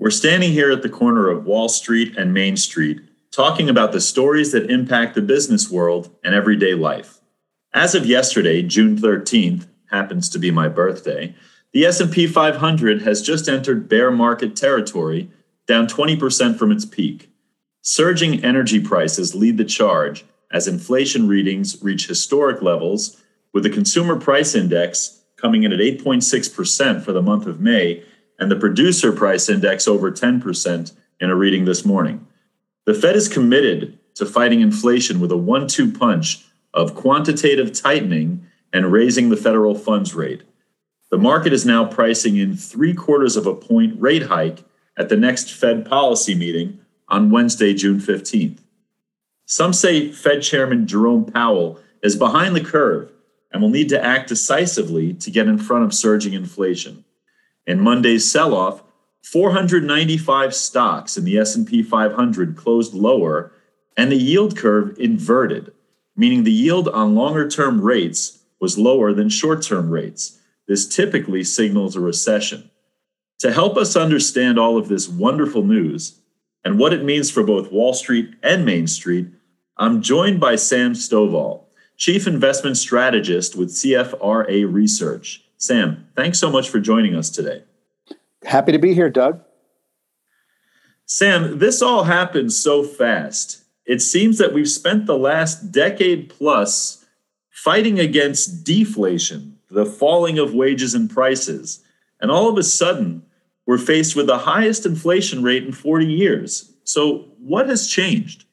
We're standing here at the corner of Wall Street and Main Street talking about the stories that impact the business world and everyday life. As of yesterday, June 13th, happens to be my birthday, the S&P 500 has just entered bear market territory, down 20% from its peak. Surging energy prices lead the charge as inflation readings reach historic levels, with the consumer price index coming in at 8.6% for the month of May and the producer price index over 10% in a reading this morning. The Fed is committed to fighting inflation with a one two punch of quantitative tightening and raising the federal funds rate. The market is now pricing in three quarters of a point rate hike at the next Fed policy meeting on Wednesday, June 15th. Some say Fed Chairman Jerome Powell is behind the curve and will need to act decisively to get in front of surging inflation. In Monday's sell-off, 495 stocks in the S&P 500 closed lower and the yield curve inverted, meaning the yield on longer-term rates was lower than short-term rates. This typically signals a recession. To help us understand all of this wonderful news and what it means for both Wall Street and Main Street, I'm joined by Sam Stovall, Chief Investment Strategist with CFRA Research. Sam, thanks so much for joining us today. Happy to be here, Doug. Sam, this all happened so fast. It seems that we've spent the last decade plus fighting against deflation, the falling of wages and prices. And all of a sudden, we're faced with the highest inflation rate in 40 years. So, what has changed?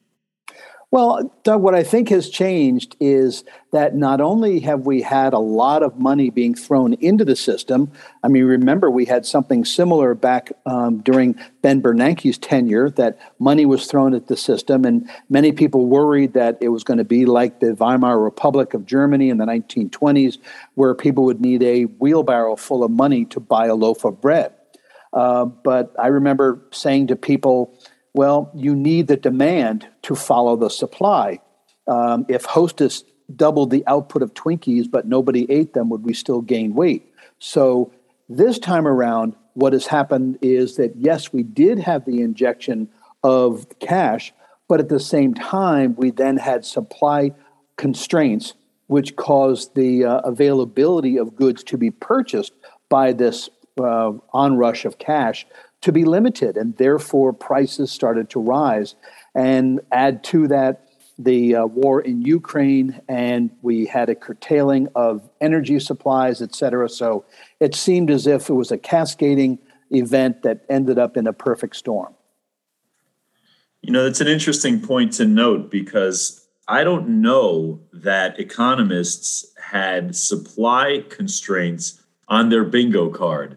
Well, Doug, what I think has changed is that not only have we had a lot of money being thrown into the system, I mean, remember we had something similar back um, during Ben Bernanke's tenure that money was thrown at the system, and many people worried that it was going to be like the Weimar Republic of Germany in the 1920s, where people would need a wheelbarrow full of money to buy a loaf of bread. Uh, but I remember saying to people, well, you need the demand to follow the supply. Um, if Hostess doubled the output of Twinkies, but nobody ate them, would we still gain weight? So this time around, what has happened is that yes, we did have the injection of cash, but at the same time, we then had supply constraints, which caused the uh, availability of goods to be purchased by this uh, onrush of cash to be limited, and therefore prices started to rise. And add to that the uh, war in Ukraine, and we had a curtailing of energy supplies, et cetera. So it seemed as if it was a cascading event that ended up in a perfect storm. You know, that's an interesting point to note because I don't know that economists had supply constraints on their bingo card.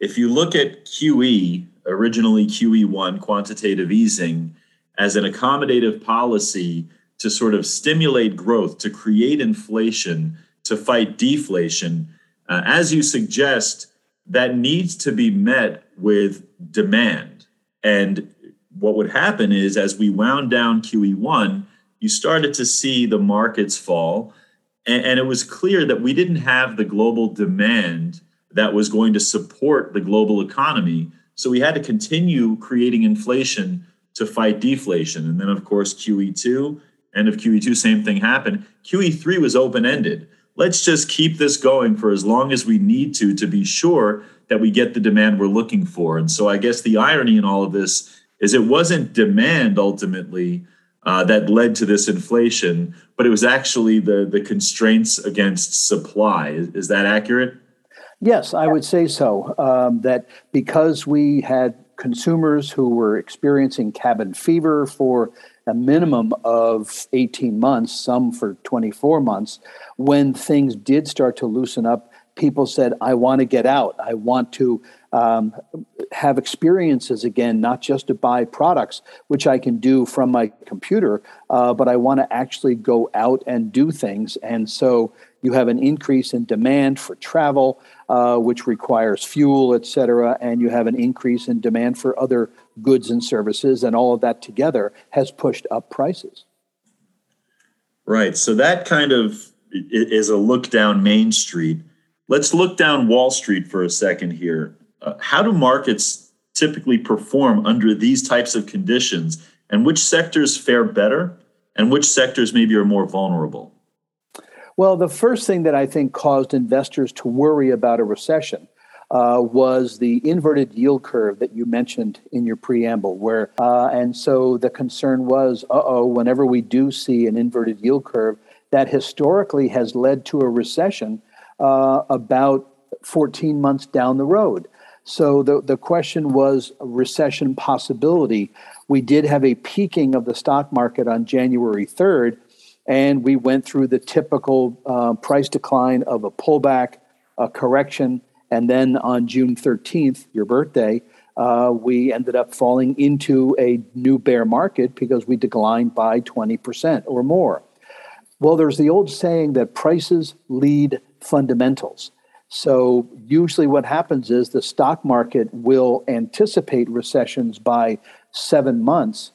If you look at QE, originally QE1, quantitative easing, as an accommodative policy to sort of stimulate growth, to create inflation, to fight deflation, uh, as you suggest, that needs to be met with demand. And what would happen is as we wound down QE1, you started to see the markets fall. And, and it was clear that we didn't have the global demand that was going to support the global economy. So we had to continue creating inflation to fight deflation. And then, of course, QE2, end of QE2, same thing happened. QE3 was open ended. Let's just keep this going for as long as we need to to be sure that we get the demand we're looking for. And so I guess the irony in all of this is it wasn't demand ultimately uh, that led to this inflation, but it was actually the, the constraints against supply. Is, is that accurate? Yes, I would say so. Um, that because we had consumers who were experiencing cabin fever for a minimum of 18 months, some for 24 months, when things did start to loosen up, people said, I want to get out. I want to um, have experiences again, not just to buy products, which I can do from my computer, uh, but I want to actually go out and do things. And so you have an increase in demand for travel, uh, which requires fuel, et cetera, and you have an increase in demand for other goods and services, and all of that together has pushed up prices. Right. So that kind of is a look down Main Street. Let's look down Wall Street for a second here. Uh, how do markets typically perform under these types of conditions and which sectors fare better and which sectors maybe are more vulnerable? Well, the first thing that I think caused investors to worry about a recession uh, was the inverted yield curve that you mentioned in your preamble, where uh, and so the concern was, uh oh, whenever we do see an inverted yield curve, that historically has led to a recession uh, about 14 months down the road. So the, the question was recession possibility. We did have a peaking of the stock market on January 3rd, and we went through the typical uh, price decline of a pullback, a correction, and then on June 13th, your birthday, uh, we ended up falling into a new bear market because we declined by 20% or more. Well, there's the old saying that prices lead fundamentals. So, usually, what happens is the stock market will anticipate recessions by seven months.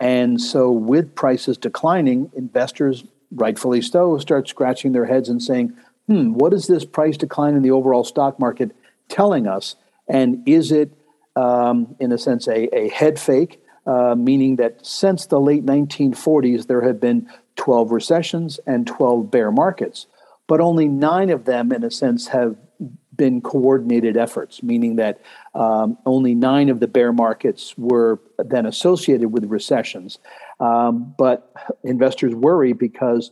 And so, with prices declining, investors, rightfully so, start scratching their heads and saying, hmm, what is this price decline in the overall stock market telling us? And is it, um, in a sense, a, a head fake, uh, meaning that since the late 1940s, there have been 12 recessions and 12 bear markets, but only nine of them, in a sense, have been coordinated efforts, meaning that um, only nine of the bear markets were then associated with recessions. Um, but investors worry because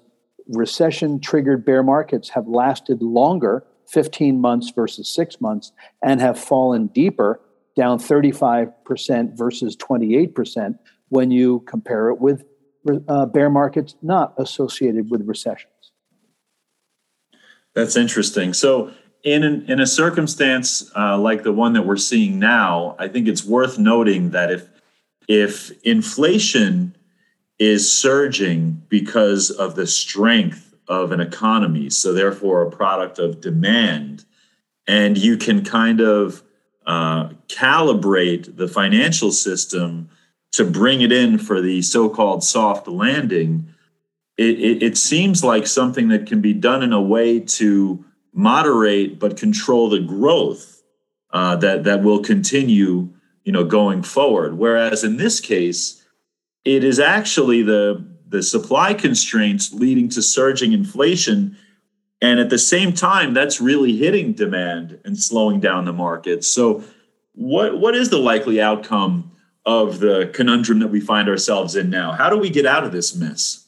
recession triggered bear markets have lasted longer 15 months versus six months and have fallen deeper down 35% versus 28% when you compare it with uh, bear markets not associated with recessions that's interesting so in an, in a circumstance uh, like the one that we're seeing now i think it's worth noting that if if inflation is surging because of the strength of an economy. So, therefore, a product of demand. And you can kind of uh, calibrate the financial system to bring it in for the so called soft landing. It, it, it seems like something that can be done in a way to moderate but control the growth uh, that, that will continue you know, going forward. Whereas in this case, it is actually the the supply constraints leading to surging inflation. And at the same time that's really hitting demand and slowing down the market. So what what is the likely outcome of the conundrum that we find ourselves in now? How do we get out of this mess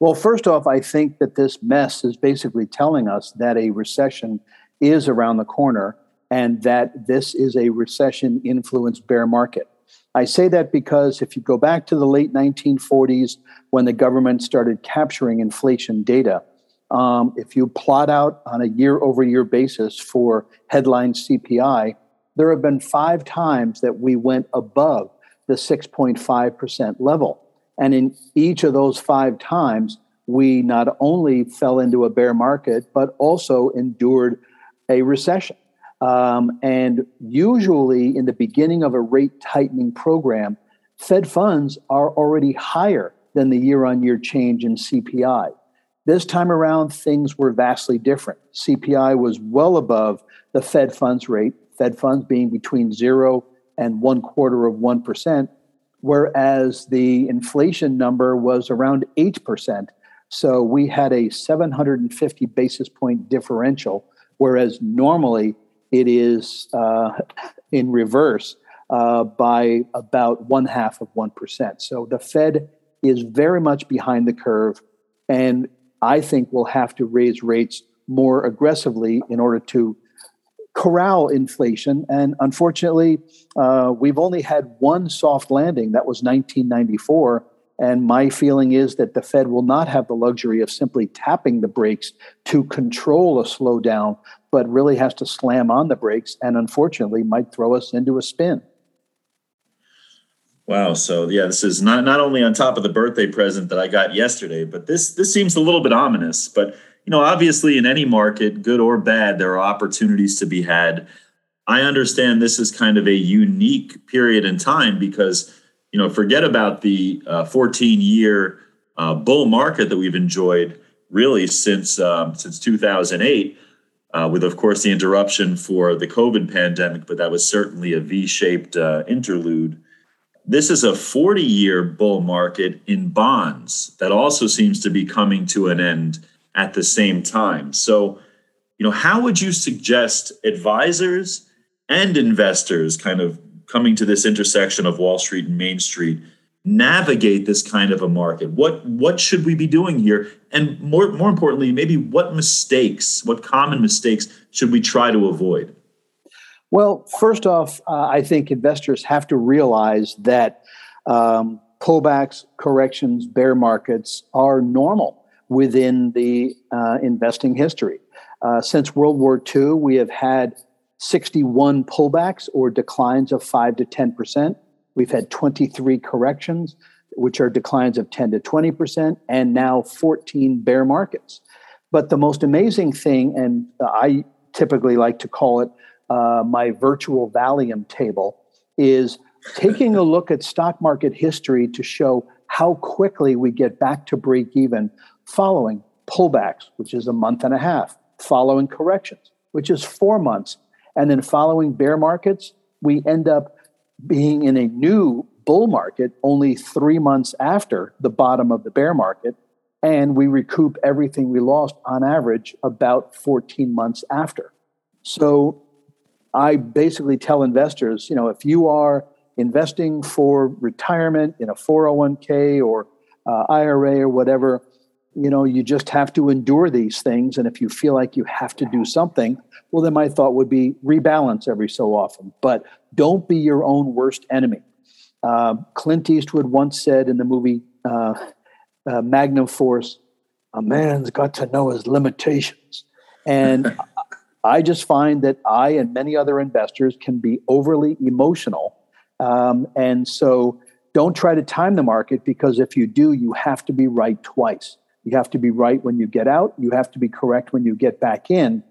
well first off i think that this mess is basically telling us that a recession is around the corner and that this is a recession influenced bear market I say that because if you go back to the late 1940s when the government started capturing inflation data, um, if you plot out on a year over year basis for headline CPI, there have been five times that we went above the 6.5% level. And in each of those five times, we not only fell into a bear market, but also endured a recession. Um, and usually, in the beginning of a rate tightening program, Fed funds are already higher than the year on year change in CPI. This time around, things were vastly different. CPI was well above the Fed funds rate, Fed funds being between zero and one quarter of 1%, whereas the inflation number was around 8%. So we had a 750 basis point differential, whereas normally it is uh, in reverse uh, by about one half of 1%. So the Fed is very much behind the curve, and I think will have to raise rates more aggressively in order to corral inflation. And unfortunately, uh, we've only had one soft landing, that was 1994. And my feeling is that the Fed will not have the luxury of simply tapping the brakes to control a slowdown, but really has to slam on the brakes and unfortunately might throw us into a spin. Wow. So yeah, this is not, not only on top of the birthday present that I got yesterday, but this this seems a little bit ominous. But you know, obviously in any market, good or bad, there are opportunities to be had. I understand this is kind of a unique period in time because you know, forget about the uh, 14 year uh, bull market that we've enjoyed really since um, since 2008. uh, with, of course, the interruption for the COVID pandemic, but that was certainly a V shaped uh, interlude. This is a 40 year bull market in bonds that also seems to be coming to an end at the same time. So, you know, how would you suggest advisors and investors kind of coming to this intersection of Wall Street and Main Street navigate this kind of a market? What what should we be doing here? And more more importantly, maybe what mistakes, what common mistakes should we try to avoid? Well, first off, uh, I think investors have to realize that um, pullbacks, corrections, bear markets are normal within the uh, investing history. Uh, since World War II, we have had 61 pullbacks or declines of 5 to 10%. We've had 23 corrections, which are declines of 10 to 20%, and now 14 bear markets. But the most amazing thing, and I typically like to call it uh, my virtual Valium table, is taking a look at stock market history to show how quickly we get back to break even following pullbacks, which is a month and a half, following corrections, which is four months. And then following bear markets, we end up being in a new bull market only three months after the bottom of the bear market. And we recoup everything we lost on average about 14 months after. So I basically tell investors, you know, if you are investing for retirement in a 401k or uh, IRA or whatever, you know, you just have to endure these things. And if you feel like you have to do something, well, then my thought would be rebalance every so often. But don't be your own worst enemy. Uh, Clint Eastwood once said in the movie uh, uh, Magnum Force, a man's got to know his limitations. And I just find that I and many other investors can be overly emotional. Um, and so don't try to time the market because if you do, you have to be right twice. You have to be right when you get out. You have to be correct when you get back in.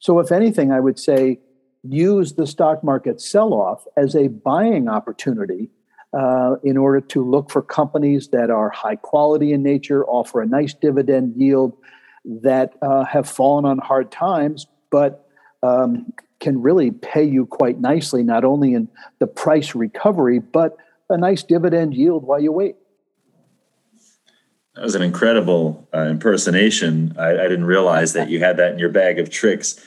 So, if anything, I would say use the stock market sell off as a buying opportunity uh, in order to look for companies that are high quality in nature, offer a nice dividend yield, that uh, have fallen on hard times, but um, can really pay you quite nicely, not only in the price recovery, but a nice dividend yield while you wait. That was an incredible uh, impersonation. I, I, didn't realize that you had that in your bag of tricks.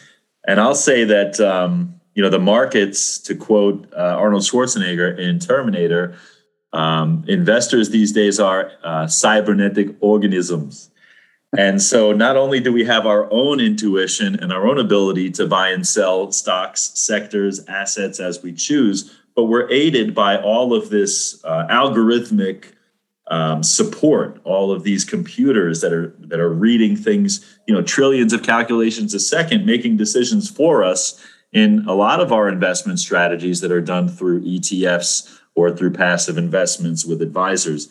And I'll say that um, you know the markets, to quote uh, Arnold Schwarzenegger in Terminator, um, investors these days are uh, cybernetic organisms. And so, not only do we have our own intuition and our own ability to buy and sell stocks, sectors, assets as we choose, but we're aided by all of this uh, algorithmic um, support all of these computers that are that are reading things you know trillions of calculations a second making decisions for us in a lot of our investment strategies that are done through ETFs or through passive investments with advisors.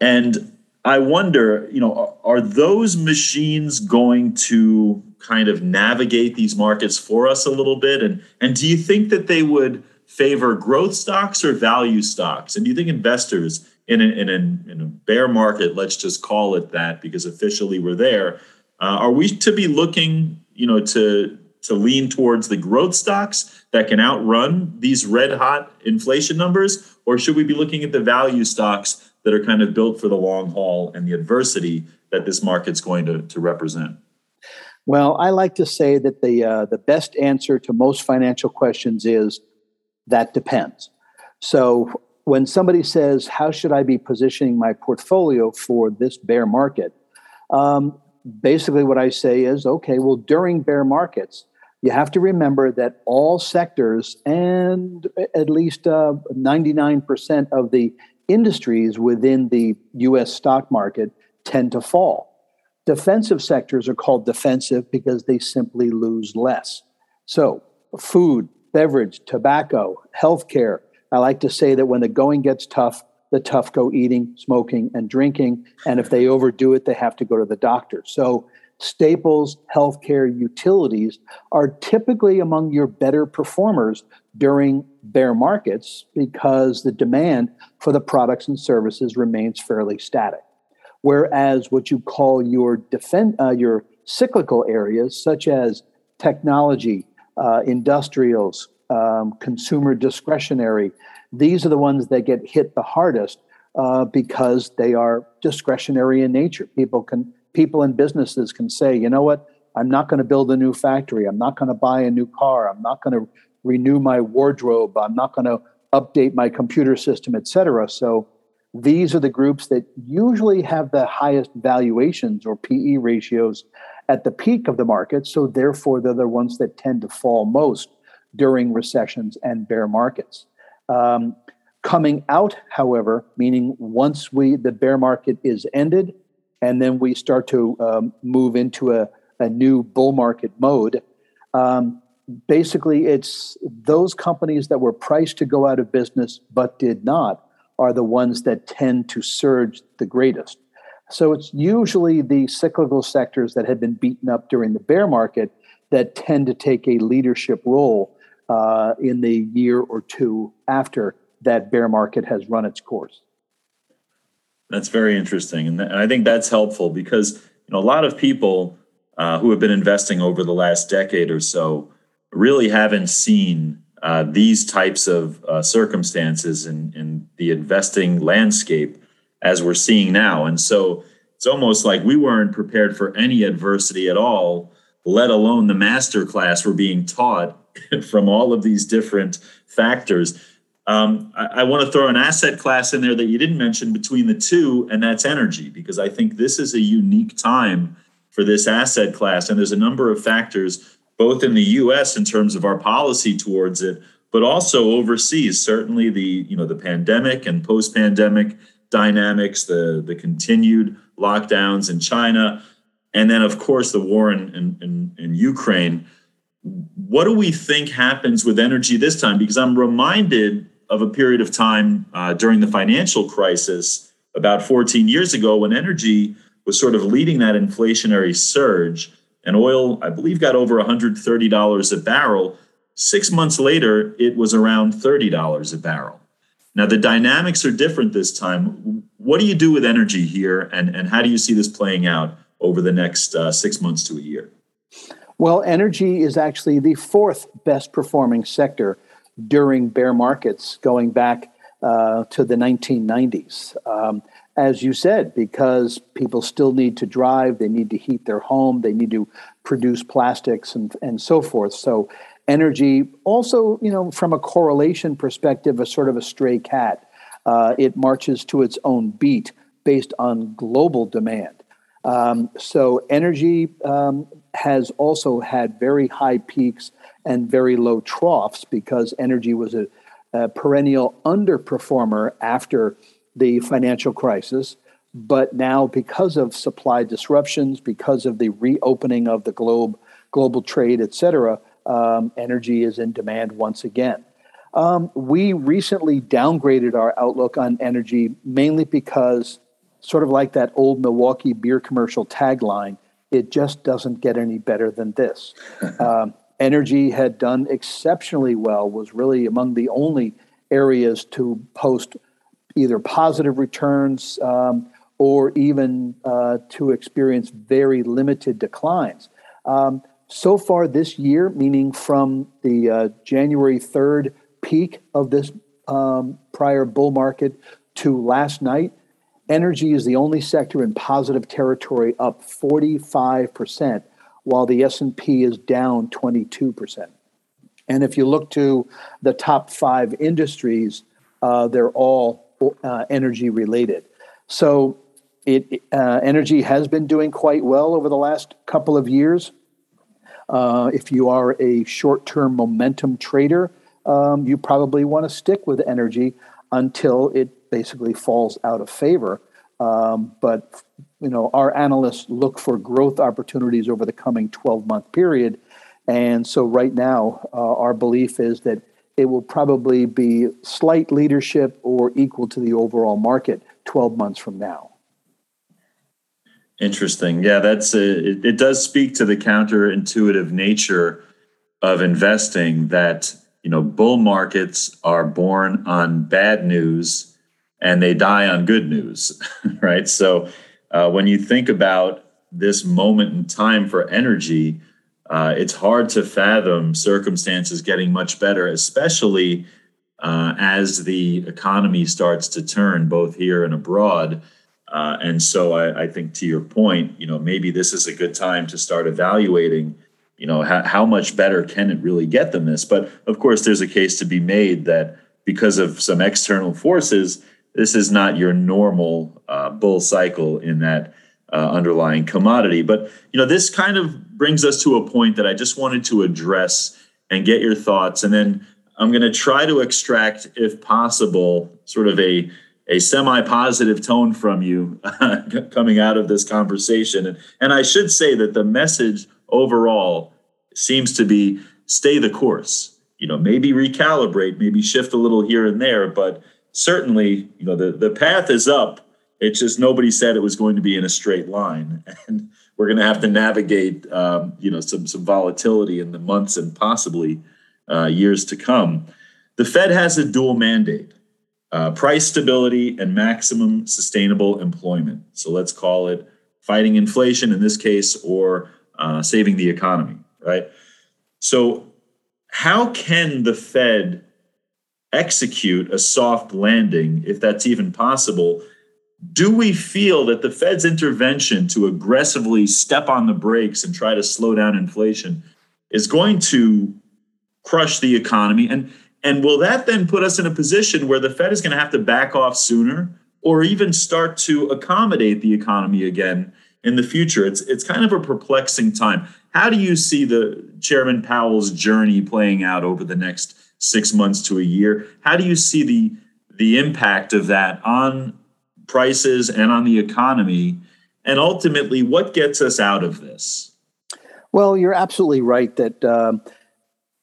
And i wonder you know are those machines going to kind of navigate these markets for us a little bit? And and do you think that they would favor growth stocks or value stocks? And do you think investors in a, in a, in a bear market, let's just call it that because officially we're there. Uh, are we to be looking, you know, to to lean towards the growth stocks that can outrun these red hot inflation numbers, or should we be looking at the value stocks that are kind of built for the long haul and the adversity that this market's going to, to represent? Well, I like to say that the uh, the best answer to most financial questions is that depends. So when somebody says, How should I be positioning my portfolio for this bear market? Um, basically, what I say is, okay, well, during bear markets, you have to remember that all sectors and at least uh, 99% of the industries within the US stock market tend to fall. Defensive sectors are called defensive because they simply lose less. So, food, beverage, tobacco, healthcare, I like to say that when the going gets tough, the tough go eating, smoking, and drinking. And if they overdo it, they have to go to the doctor. So, staples, healthcare, utilities are typically among your better performers during bear markets because the demand for the products and services remains fairly static. Whereas what you call your defend, uh, your cyclical areas, such as technology, uh, industrials, um, consumer discretionary. These are the ones that get hit the hardest uh, because they are discretionary in nature. People can, people and businesses can say, you know what, I'm not going to build a new factory. I'm not going to buy a new car. I'm not going to renew my wardrobe. I'm not going to update my computer system, et cetera. So these are the groups that usually have the highest valuations or PE ratios at the peak of the market. So therefore, they're the ones that tend to fall most during recessions and bear markets. Um, coming out, however, meaning once we the bear market is ended, and then we start to um, move into a, a new bull market mode. Um, basically, it's those companies that were priced to go out of business but did not are the ones that tend to surge the greatest. So it's usually the cyclical sectors that have been beaten up during the bear market that tend to take a leadership role uh, in the year or two after that bear market has run its course. That's very interesting, and I think that's helpful because you know a lot of people uh, who have been investing over the last decade or so really haven't seen uh, these types of uh, circumstances in, in the investing landscape as we're seeing now. And so it's almost like we weren't prepared for any adversity at all, let alone the master class we're being taught from all of these different factors. Um, I, I want to throw an asset class in there that you didn't mention between the two, and that's energy, because I think this is a unique time for this asset class. And there's a number of factors both in the US in terms of our policy towards it, but also overseas. Certainly the, you know, the pandemic and post-pandemic dynamics, the, the continued lockdowns in China, and then of course the war in, in, in, Ukraine. What do we think happens with energy this time? Because I'm reminded of a period of time uh, during the financial crisis about 14 years ago when energy was sort of leading that inflationary surge and oil, I believe, got over $130 a barrel. Six months later, it was around $30 a barrel. Now, the dynamics are different this time. What do you do with energy here, and, and how do you see this playing out over the next uh, six months to a year? Well, energy is actually the fourth best performing sector during bear markets going back uh, to the 1990s. Um, as you said, because people still need to drive, they need to heat their home, they need to produce plastics and, and so forth. So, energy also, you know, from a correlation perspective, a sort of a stray cat. Uh, it marches to its own beat based on global demand. Um, so, energy um, has also had very high peaks and very low troughs because energy was a, a perennial underperformer after the financial crisis. But now, because of supply disruptions, because of the reopening of the globe, global trade, et cetera, um, energy is in demand once again. Um, we recently downgraded our outlook on energy mainly because, sort of like that old Milwaukee beer commercial tagline, it just doesn't get any better than this. um, energy had done exceptionally well, was really among the only areas to post either positive returns um, or even uh, to experience very limited declines. Um, so far this year, meaning from the uh, January 3rd peak of this um, prior bull market to last night, energy is the only sector in positive territory up 45% while the S&P is down 22%. And if you look to the top 5 industries, uh, they're all uh, energy related. So it uh, energy has been doing quite well over the last couple of years. Uh, if you are a short-term momentum trader, um, you probably want to stick with energy until it basically falls out of favor. Um, but you know, our analysts look for growth opportunities over the coming 12-month period, and so right now, uh, our belief is that it will probably be slight leadership or equal to the overall market 12 months from now. Interesting. Yeah, that's a, it, it does speak to the counterintuitive nature of investing that, you know, bull markets are born on bad news and they die on good news, right? So uh, when you think about this moment in time for energy, uh, it's hard to fathom circumstances getting much better, especially uh, as the economy starts to turn both here and abroad. Uh, and so I, I, think to your point, you know, maybe this is a good time to start evaluating, you know, how, how much better can it really get than this? But of course, there's a case to be made that because of some external forces, this is not your normal uh, bull cycle in that uh, underlying commodity. But you know, this kind of brings us to a point that I just wanted to address and get your thoughts, and then I'm going to try to extract, if possible, sort of a a semi-positive tone from you coming out of this conversation. And, and I should say that the message overall seems to be stay the course. You know, maybe recalibrate, maybe shift a little here and there, but certainly, you know, the, the path is up it's just nobody said it was going to be in a straight line, and we're going to have to navigate, um, you know, some some volatility in the months and possibly uh, years to come. The Fed has a dual mandate: uh, price stability and maximum sustainable employment. So let's call it fighting inflation in this case, or uh, saving the economy, right? So, how can the Fed execute a soft landing, if that's even possible? do we feel that the Fed's intervention to aggressively step on the brakes and try to slow down inflation is going to crush the economy? And, and will that then put us in a position where the Fed is going to have to back off sooner or even start to accommodate the economy again in the future? It's, it's kind of a perplexing time. How do you see the Chairman Powell's journey playing out over the next six months to a year? How do you see the, the impact of that on prices and on the economy? And ultimately, what gets us out of this? Well, you're absolutely right that uh,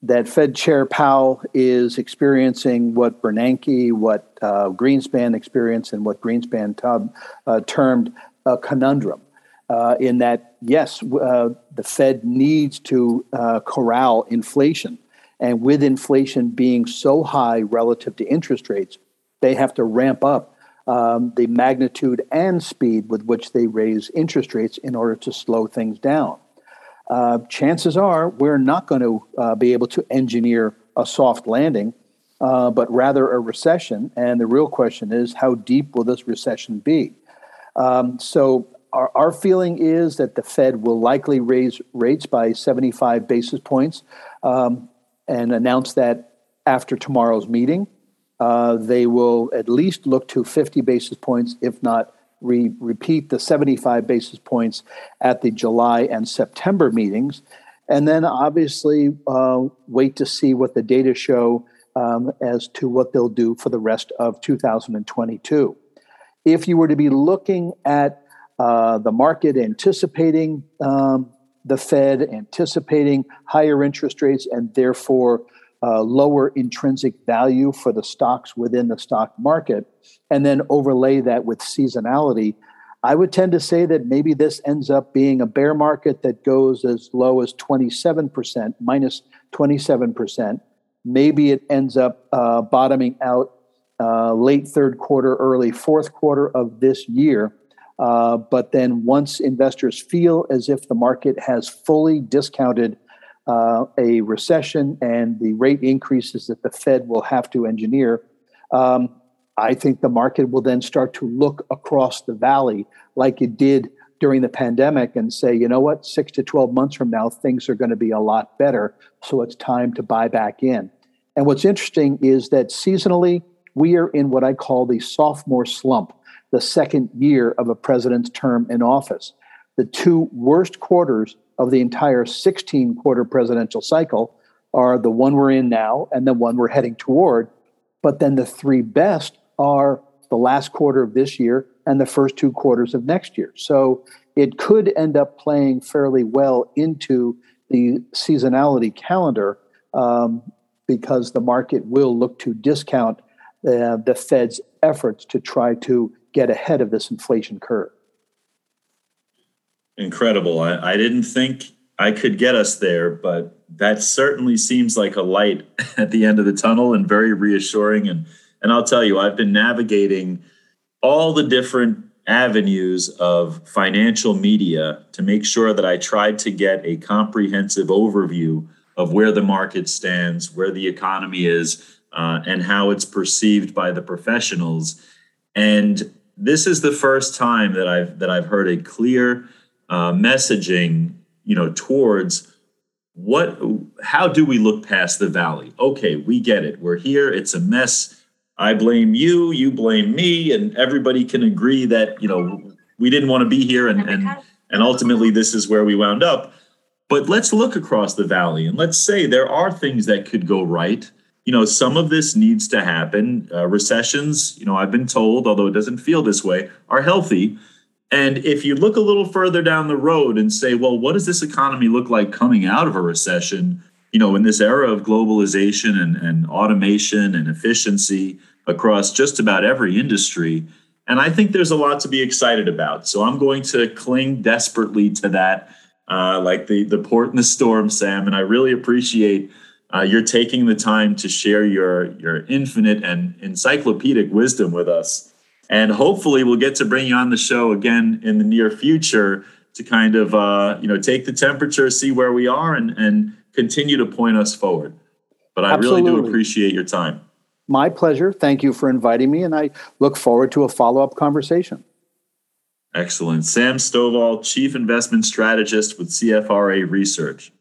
that Fed Chair Powell is experiencing what Bernanke, what uh, Greenspan experienced, and what Greenspan tub, uh, termed a conundrum. Uh, in that, yes, uh, the Fed needs to uh, corral inflation, and with inflation being so high relative to interest rates, they have to ramp up um, the magnitude and speed with which they raise interest rates in order to slow things down. Uh, chances are we're not going to uh, be able to engineer a soft landing, uh, but rather a recession. And the real question is how deep will this recession be? Um, so, our, our feeling is that the Fed will likely raise rates by 75 basis points um, and announce that after tomorrow's meeting. Uh, they will at least look to 50 basis points, if not re- repeat the 75 basis points at the July and September meetings. And then obviously uh, wait to see what the data show um, as to what they'll do for the rest of 2022. If you were to be looking at uh, the market anticipating um, the Fed, anticipating higher interest rates, and therefore uh, lower intrinsic value for the stocks within the stock market, and then overlay that with seasonality, I would tend to say that maybe this ends up being a bear market that goes as low as 27%, minus 27%. Maybe it ends up uh, bottoming out uh, late third quarter, early fourth quarter of this year. Uh, but then once investors feel as if the market has fully discounted uh, a recession and the rate increases that the Fed will have to engineer, um, I think the market will then start to look across the valley like it did during the pandemic and say, you know what, six to 12 months from now, things are going to be a lot better. So it's time to buy back in. And what's interesting is that seasonally, we are in what I call the sophomore slump, the second year of a president's term in office. The two worst quarters of the entire 16 quarter presidential cycle are the one we're in now and the one we're heading toward. But then the three best are the last quarter of this year and the first two quarters of next year. So it could end up playing fairly well into the seasonality calendar um, because the market will look to discount uh, the Fed's efforts to try to get ahead of this inflation curve incredible. I, I didn't think I could get us there, but that certainly seems like a light at the end of the tunnel and very reassuring. And and I'll tell you, I've been navigating all the different avenues of financial media to make sure that I tried to get a comprehensive overview of where the market stands, where the economy is, uh, and how it's perceived by the professionals. And this is the first time that I've that I've heard a clear uh, messaging, you know, towards what how do we look past the valley? Okay we get it. We're here. It's a mess. I blame you. You blame me. And everybody can agree that you know we didn't want to be here and and and ultimately this is where we wound up. But let's look across the valley and let's say there are things that could go right you know some of this needs to happen uh, recessions you know i've been told although it doesn't feel this way are healthy and if you look a little further down the road and say, well, what does this economy look like coming out of a recession? You know, in this era of globalization and, and automation and efficiency across just about every industry. And I think there's a lot to be excited about. So I'm going to cling desperately to that, uh, like the, the port in the storm, Sam. And I really appreciate uh, your taking the time to share your, your infinite and encyclopedic wisdom with us. And hopefully, we'll get to bring you on the show again in the near future to kind of uh, you know take the temperature, see where we are, and and continue to point us forward. But I Absolutely. really do appreciate your time. My pleasure. Thank you for inviting me, and I look forward to a follow up conversation. Excellent. Sam Stovall, Chief Investment Strategist with CFRA Research.